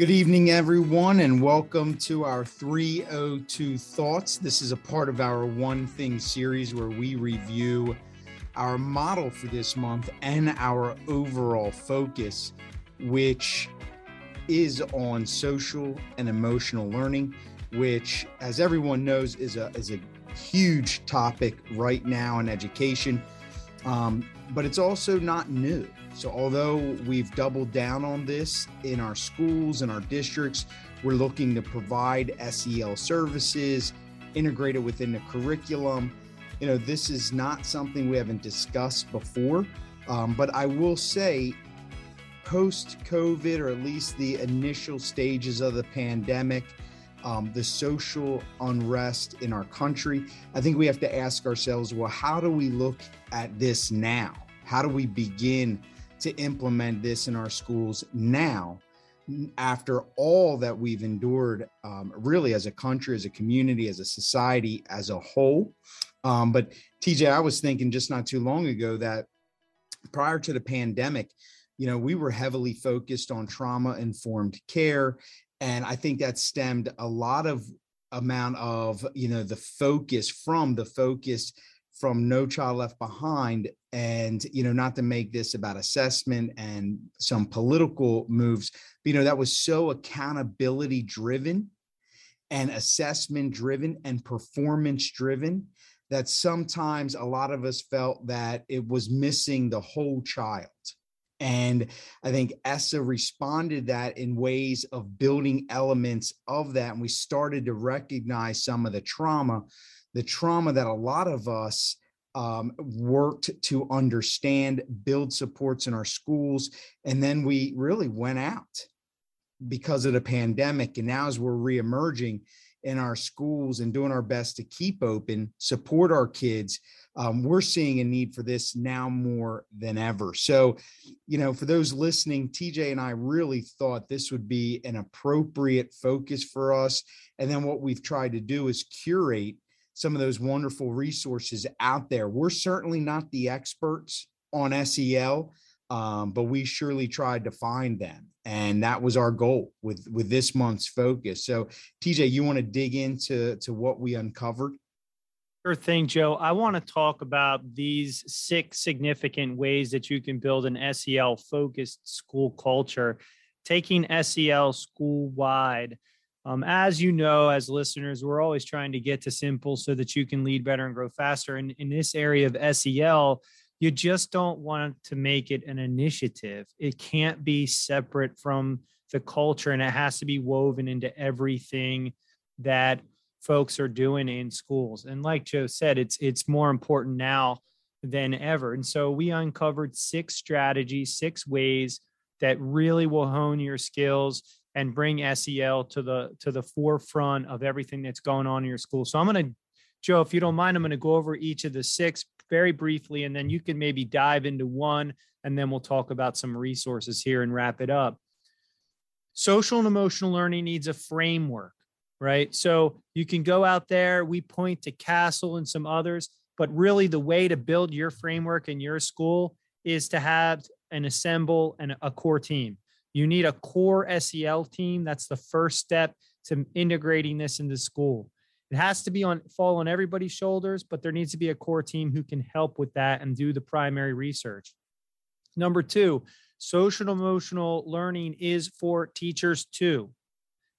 Good evening, everyone, and welcome to our 302 Thoughts. This is a part of our One Thing series where we review our model for this month and our overall focus, which is on social and emotional learning, which, as everyone knows, is a, is a huge topic right now in education. Um, but it's also not new. So, although we've doubled down on this in our schools and our districts, we're looking to provide SEL services integrated within the curriculum. You know, this is not something we haven't discussed before, um, but I will say, post COVID, or at least the initial stages of the pandemic, um, the social unrest in our country, I think we have to ask ourselves well, how do we look at this now? How do we begin to implement this in our schools now? After all that we've endured, um, really as a country, as a community, as a society, as a whole. Um, but TJ, I was thinking just not too long ago that prior to the pandemic, you know, we were heavily focused on trauma informed care and i think that stemmed a lot of amount of you know the focus from the focus from no child left behind and you know not to make this about assessment and some political moves but you know that was so accountability driven and assessment driven and performance driven that sometimes a lot of us felt that it was missing the whole child and I think ESSA responded that in ways of building elements of that. And we started to recognize some of the trauma, the trauma that a lot of us um, worked to understand, build supports in our schools. And then we really went out because of the pandemic. And now, as we're reemerging in our schools and doing our best to keep open, support our kids, um, we're seeing a need for this now more than ever. So, you know, for those listening, TJ and I really thought this would be an appropriate focus for us. And then what we've tried to do is curate some of those wonderful resources out there. We're certainly not the experts on SEL, um, but we surely tried to find them and that was our goal with with this month's focus so tj you want to dig into to what we uncovered Sure thing, Joe. I want to talk about these six significant ways that you can build an SEL focused school culture, taking SEL school wide. Um, as you know, as listeners, we're always trying to get to simple so that you can lead better and grow faster. And in this area of SEL, you just don't want to make it an initiative. It can't be separate from the culture and it has to be woven into everything that folks are doing in schools. And like Joe said, it's it's more important now than ever. And so we uncovered six strategies, six ways that really will hone your skills and bring SEL to the to the forefront of everything that's going on in your school. So I'm going to Joe, if you don't mind, I'm going to go over each of the six very briefly and then you can maybe dive into one and then we'll talk about some resources here and wrap it up. Social and emotional learning needs a framework right? So you can go out there, we point to CASEL and some others, but really the way to build your framework in your school is to have and assemble an, a core team. You need a core SEL team. That's the first step to integrating this into school. It has to be on fall on everybody's shoulders, but there needs to be a core team who can help with that and do the primary research. Number two, social emotional learning is for teachers too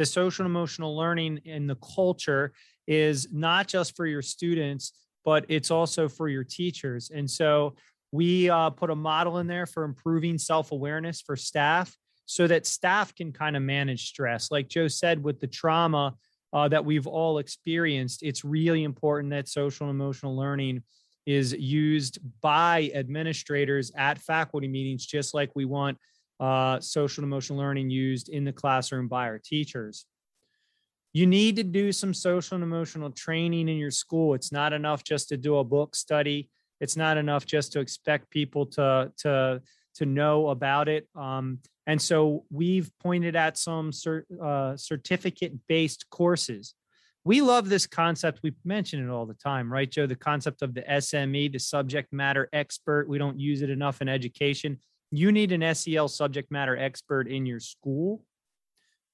the social emotional learning in the culture is not just for your students, but it's also for your teachers. And so we uh, put a model in there for improving self awareness for staff so that staff can kind of manage stress. Like Joe said, with the trauma uh, that we've all experienced, it's really important that social and emotional learning is used by administrators at faculty meetings, just like we want uh, social and emotional learning used in the classroom by our teachers. You need to do some social and emotional training in your school. It's not enough just to do a book study. It's not enough just to expect people to to to know about it. Um, and so we've pointed at some uh, certificate based courses. We love this concept. We mention it all the time, right, Joe? The concept of the SME, the subject matter expert. We don't use it enough in education you need an SEL subject matter expert in your school.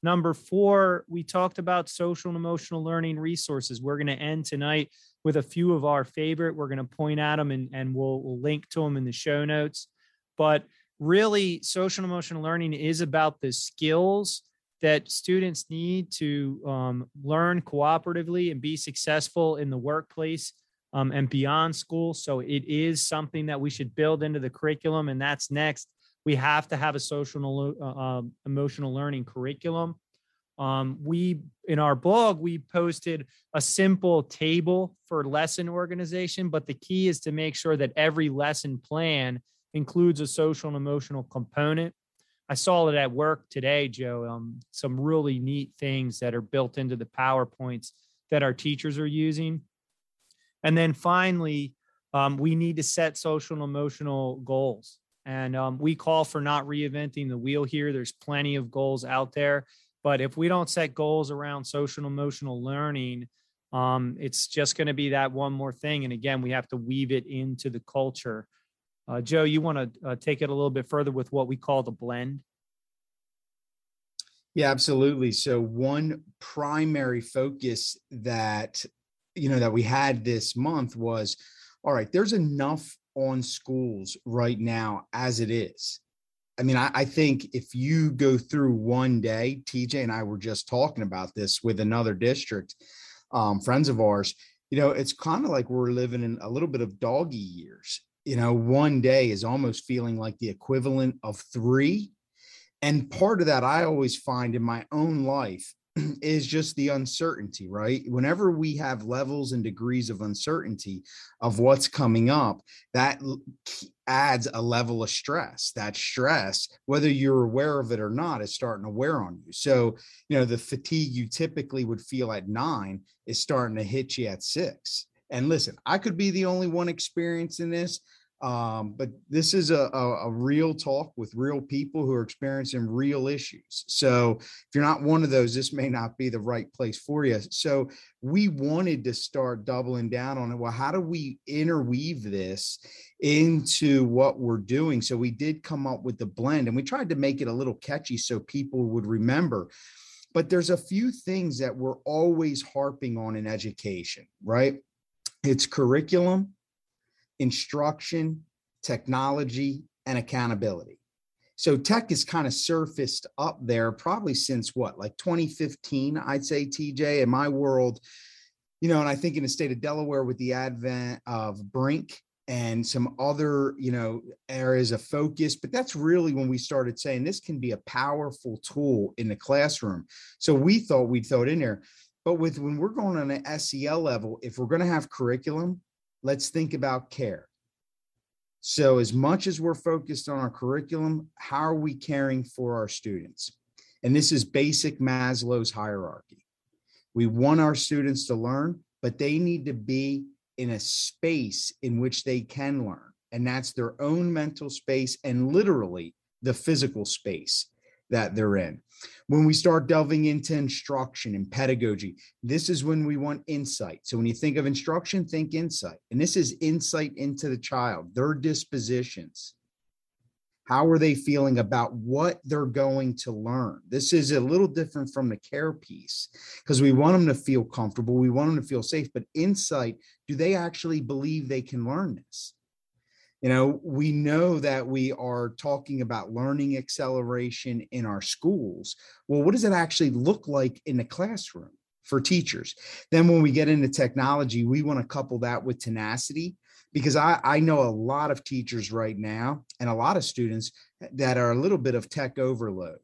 Number four, we talked about social and emotional learning resources. We're going to end tonight with a few of our favorite. We're going to point at them and, and we'll, we'll link to them in the show notes. But really, social and emotional learning is about the skills that students need to um, learn cooperatively and be successful in the workplace um, and beyond school. So it is something that we should build into the curriculum, and that's next. We have to have a social uh, um, emotional learning curriculum. Um, we in our blog we posted a simple table for lesson organization, but the key is to make sure that every lesson plan includes a social and emotional component. I saw it at work today, Joe. Um, some really neat things that are built into the PowerPoints that our teachers are using. And then finally, um, we need to set social and emotional goals. And um, we call for not reinventing the wheel here. There's plenty of goals out there. But if we don't set goals around social and emotional learning, um, it's just going to be that one more thing. And again, we have to weave it into the culture. Uh, Joe, you want to uh, take it a little bit further with what we call the blend? Yeah, absolutely. So one primary focus that you know that we had this month was all right there's enough on schools right now as it is i mean I, I, think if you go through one day tj and i were just talking about this with another district um, friends of ours you know it's kind of like we're living in a little bit of doggy years you know one day is almost feeling like the equivalent of three and part of that i always find in my own life is just the uncertainty, right? Whenever we have levels and degrees of uncertainty of what's coming up, that adds a level of stress. That stress, whether you're aware of it or not, is starting to wear on you. So, you know, the fatigue you typically would feel at nine is starting to hit you at six. And listen, I could be the only one experiencing this, um, but this is a, a, a, real talk with real people who are experiencing real issues. So if you're not one of those, this may not be the right place for you. So we wanted to start doubling down on it. Well, how do we interweave this into what we're doing? So we did come up with the blend and we tried to make it a little catchy so people would remember. But there's a few things that we're always harping on in education, right? It's curriculum instruction, technology, and accountability. So tech is kind of surfaced up there probably since what, like 2015, I'd say, TJ, in my world, you know, and I think in the state of Delaware with the advent of BRINC and some other, you know, areas of focus, but that's really when we started saying this can be a powerful tool in the classroom. So we thought we'd throw it in there. But with when we're going on an SEL level, if we're going to have curriculum, let's think about care. So, as much as we're focused on our curriculum, how are we caring for our students? And this is basic Maslow's hierarchy. We want our students to learn, but they need to be in a space in which they can learn. And that's their own mental space and literally the physical space that they're in. When we start delving into instruction and pedagogy, this is when we want insight. So when you think of instruction, think insight. And this is insight into the child, their dispositions. How are they feeling about what they're going to learn? This is a little different from the care piece because we want them to feel comfortable. We want them to feel safe. But insight, do they actually believe they can learn this? You know we know that we are talking about learning acceleration in our schools. Well what does it actually look like in the classroom for teachers? Then when we get into technology we want to couple that with tenacity because I, I know a lot of teachers right now and a lot of students that are a little bit of tech overload.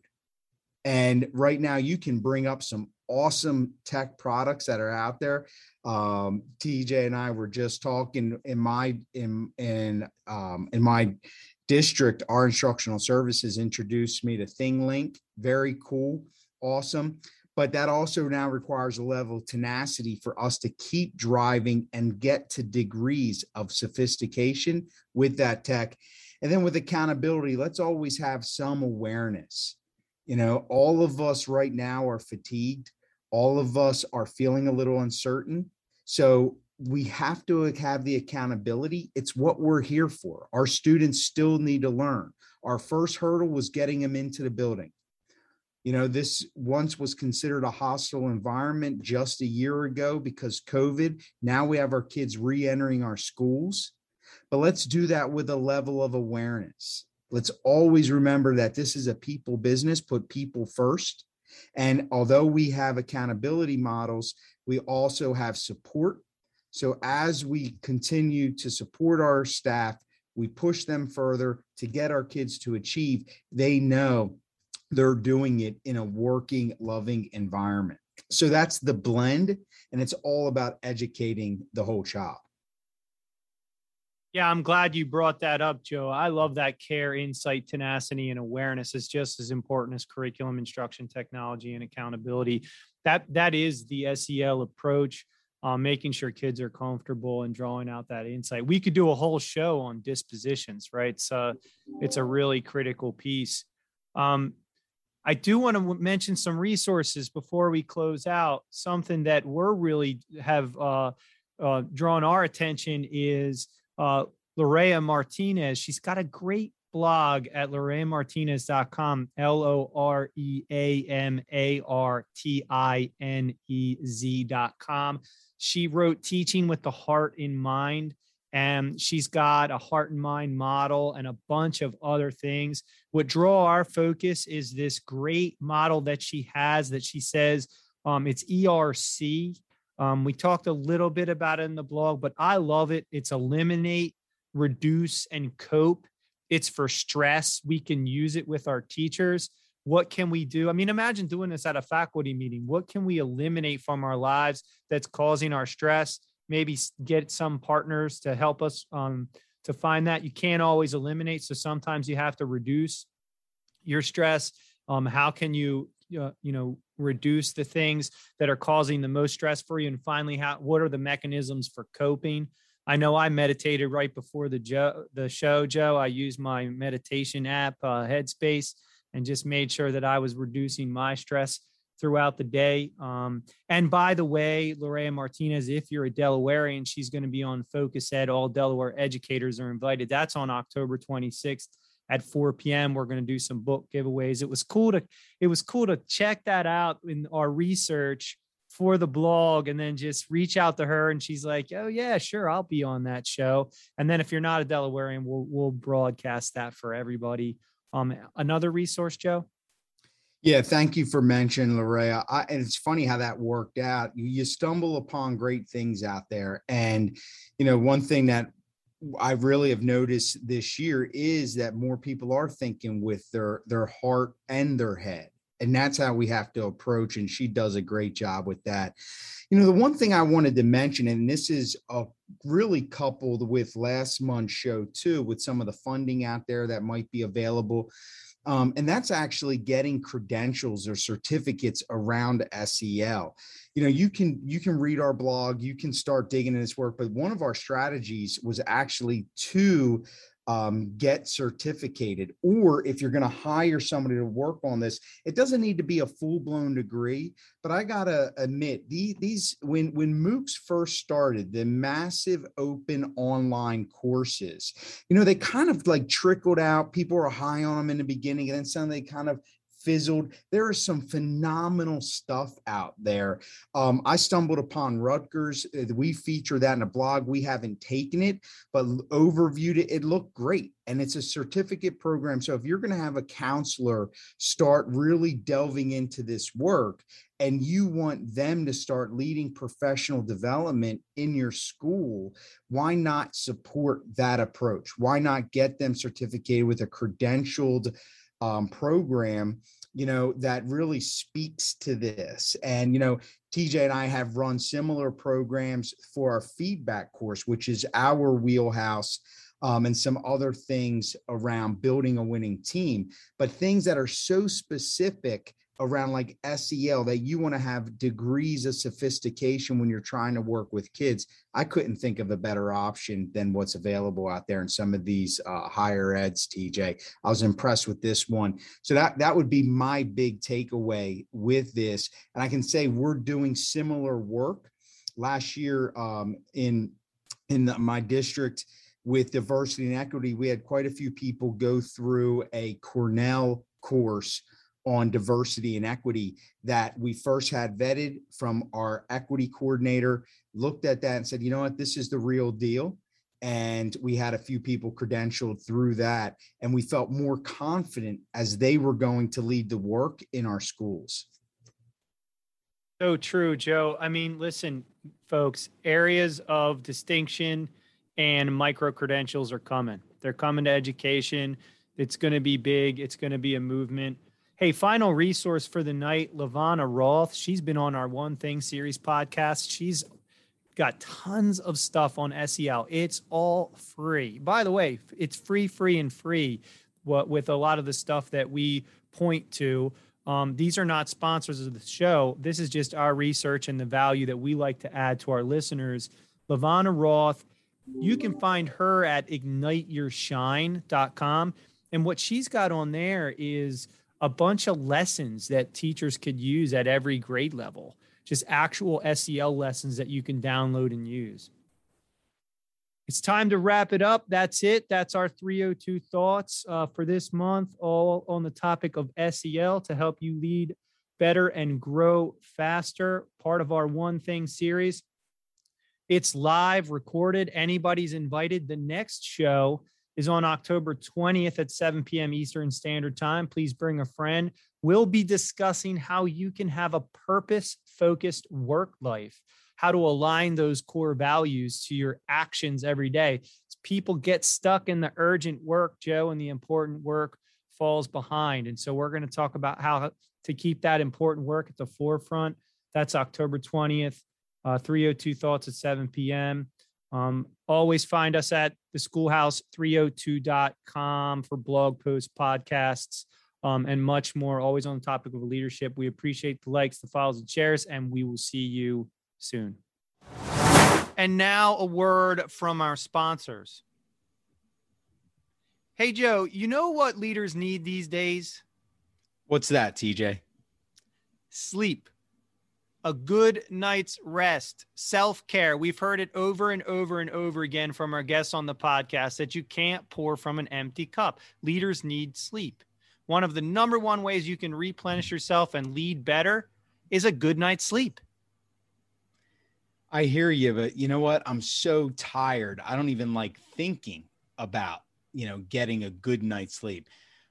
And right now you can bring up some awesome tech products that are out there um, TJ and I were just talking in my in in um, in my district. Our instructional services introduced me to ThingLink. Very cool, awesome. But that also now requires a level of tenacity for us to keep driving and get to degrees of sophistication with that tech. And then with accountability, let's always have some awareness. You know, all of us right now are fatigued all of us are feeling a little uncertain. So we have to have the accountability. It's what we're here for. Our students still need to learn. Our first hurdle was getting them into the building. You know, this once was considered a hostile environment just a year ago because COVID. Now we have our kids re entering our schools. But let's do that with a level of awareness. Let's always remember that this is a people business, put people first. And although we have accountability models, we also have support. So as we continue to support our staff, we push them further to get our kids to achieve. They know they're doing it in a working, loving environment. So that's the blend, and it's all about educating the whole child. Yeah, I'm glad you brought that up, Joe. I love that care, insight, tenacity, and awareness is just as important as curriculum instruction, technology, and accountability. That that is the SEL approach. Uh, making sure kids are comfortable and drawing out that insight. We could do a whole show on dispositions, right? So it's a really critical piece. Um, I do want to mention some resources before we close out. Something that we're really have uh, uh, drawn our attention is uh, Lorea Martinez. She's got a great blog at loreamartinez.com, L O R E A M A R T I N E Z.com. She wrote Teaching with the Heart in Mind, and she's got a heart and mind model and a bunch of other things. What draw our focus is this great model that she has that she says um, it's ERC um, we talked a little bit about it in the blog, but I love it. It's eliminate, reduce, and cope. It's for stress. We can use it with our teachers. What can we do? I mean, imagine doing this at a faculty meeting. What can we eliminate from our lives that's causing our stress? Maybe get some partners to help us um, to find that. You can't always eliminate. So sometimes you have to reduce your stress. Um, how can you, uh, you know, reduce the things that are causing the most stress for you and finally how what are the mechanisms for coping? I know i meditated right before the joe the show joe. I used my meditation app uh, headspace and just made sure that i was reducing my stress throughout the day. Um, and by the way Lorea martinez if you're a delawarean she's going to be on focus ed. All delaware educators are invited. That's on october 26th at 4 p.m. We're going to do some book giveaways. It was cool to it was cool to check that out in our research for the blog and then just reach out to her and she's like, "Oh yeah, sure, I'll be on that show." And then if you're not a Delawarean, we'll we'll broadcast that for everybody. Um another resource, Joe? Yeah, thank you for mentioning Lorea. I, and it's funny how that worked out. You, you stumble upon great things out there, and you know one thing that I really have noticed this year is that more people are thinking with their their heart and their head. And that's how we have to approach. And she does a great job with that. You know, the one thing I wanted to mention, and this is a really coupled with last month's show too, with some of the funding out there that might be available. Um, and that's actually getting credentials or certificates around SEL you know you can you can read our blog you can start digging in this work but one of our strategies was actually to um, get certificated or if you're going to hire somebody to work on this it doesn't need to be a full-blown degree but i gotta admit these, these when when moocs first started the massive open online courses you know they kind of like trickled out people were high on them in the beginning and then suddenly they kind of fizzled. There is some phenomenal stuff out there. Um, I stumbled upon Rutgers. Uh, we feature that in a blog. We haven't taken it, but overviewed it. It looked great. And it's a certificate program. So if you're going to have a counselor start really delving into this work and you want them to start leading professional development in your school, why not support that approach? Why not get them certificated with a credentialed um, program you know that really speaks to this. And you know tj and i have run similar programs for our feedback course which is our wheelhouse um, and some other things around building a winning team. But things that are so specific around like SEL that you want to have degrees of sophistication when you're trying to work with kids. I couldn't think of a better option than what's available out there in some of these uh, higher eds. TJ, I was impressed with this one. So that that would be my big takeaway with this. And I can say we're doing similar work. Last year um, in in the, my district with diversity and equity, we had quite a few people go through a Cornell course on diversity and equity that we first had vetted from our equity coordinator, looked at that and said, you know what, this is the real deal. And we had a few people credentialed through that. And we felt more confident as they were going to lead the work in our schools. So true, Joe. I mean, listen, folks, areas of distinction and micro credentials are coming. They're coming to education. It's going to be big. It's going to be a movement. Hey, final resource for the night, Lavonna Roth. She's been on our One Thing series podcast. She's got tons of stuff on SEL. It's all free. By the way, it's free, free, and free. What with a lot of the stuff that we point to. Um, these are not sponsors of the show. This is just our research and the value that we like to add to our listeners. Lavonna Roth, you can find her at igniteyourshine.com. And what she's got on there is a bunch of lessons that teachers could use at every grade level, just actual SEL lessons that you can download and use. It's time to wrap it up. That's it. That's our 302 thoughts uh, for this month, all on the topic of SEL to help you lead better and grow faster. Part of our One Thing series. It's live, recorded. Anybody's invited. The next show is on October 20th at 7 p.m. Eastern Standard Time. Please bring a friend. We'll be discussing how you can have a purpose focused work life, how to align those core values to your actions every day. People get stuck in the urgent work, Joe, and the important work falls behind. And so we're going to talk about how to keep that important work at the forefront. That's October 20th, uh, 302 Thoughts at 7 p.m. Um, always find us at the schoolhouse302.com for blog posts, podcasts, um, and much more. Always on the topic of leadership. We appreciate the likes, the follows, and shares, and we will see you soon. And now a word from our sponsors. Hey, Joe, you know what leaders need these days? What's that, TJ? Sleep a good night's rest, self care. We've heard it over and over and over again from our guests on the podcast that you can't pour from an empty cup. Leaders need sleep. One of the number one ways you can replenish yourself and lead better is a good night's sleep. I hear you, but you know what? I'm so tired. I don't even like thinking about, you know, getting a good night's sleep.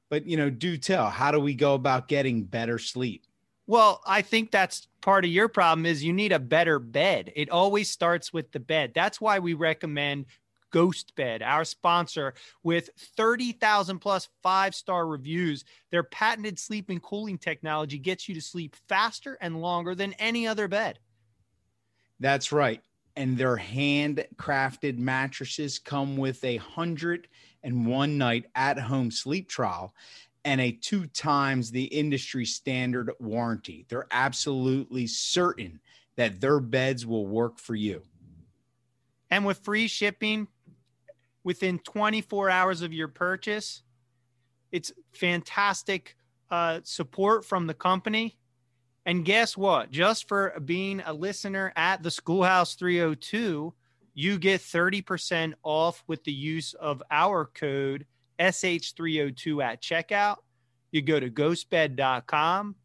But, you know, do tell, how do we go about getting better sleep? Well, I think that's part of your problem is you need a better bed. It always starts with the bed. That's why we recommend Ghost Bed, our sponsor, with 30,000 plus five star reviews. Their patented sleep and cooling technology gets you to sleep faster and longer than any other bed. That's right. And their handcrafted mattresses come with a hundred and one night at home sleep trial and a two times the industry standard warranty. They're absolutely certain that their beds will work for you. And with free shipping within 24 hours of your purchase, it's fantastic uh, support from the company. And guess what? Just for being a listener at the Schoolhouse 302, you get 30% off with the use of our code SH302 at checkout. You go to ghostbed.com.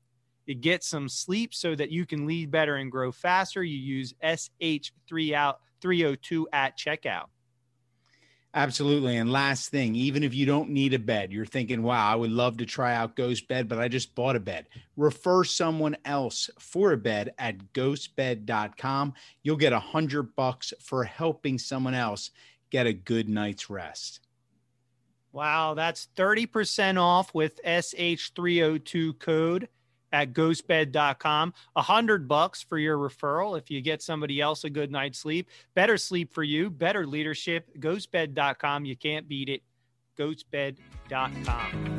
You get some sleep so that you can lead better and grow faster. You use SH3 out 302 at checkout. Absolutely. And last thing, even if you don't need a bed, you're thinking, wow, I would love to try out Ghost Bed, but I just bought a bed. Refer someone else for a bed at ghostbed.com. You'll get a hundred bucks for helping someone else get a good night's rest. Wow, that's 30% off with SH302 code at ghostbed.com. A hundred bucks for your referral if you get somebody else a good night's sleep. Better sleep for you, better leadership. Ghostbed.com. You can't beat it. Ghostbed.com.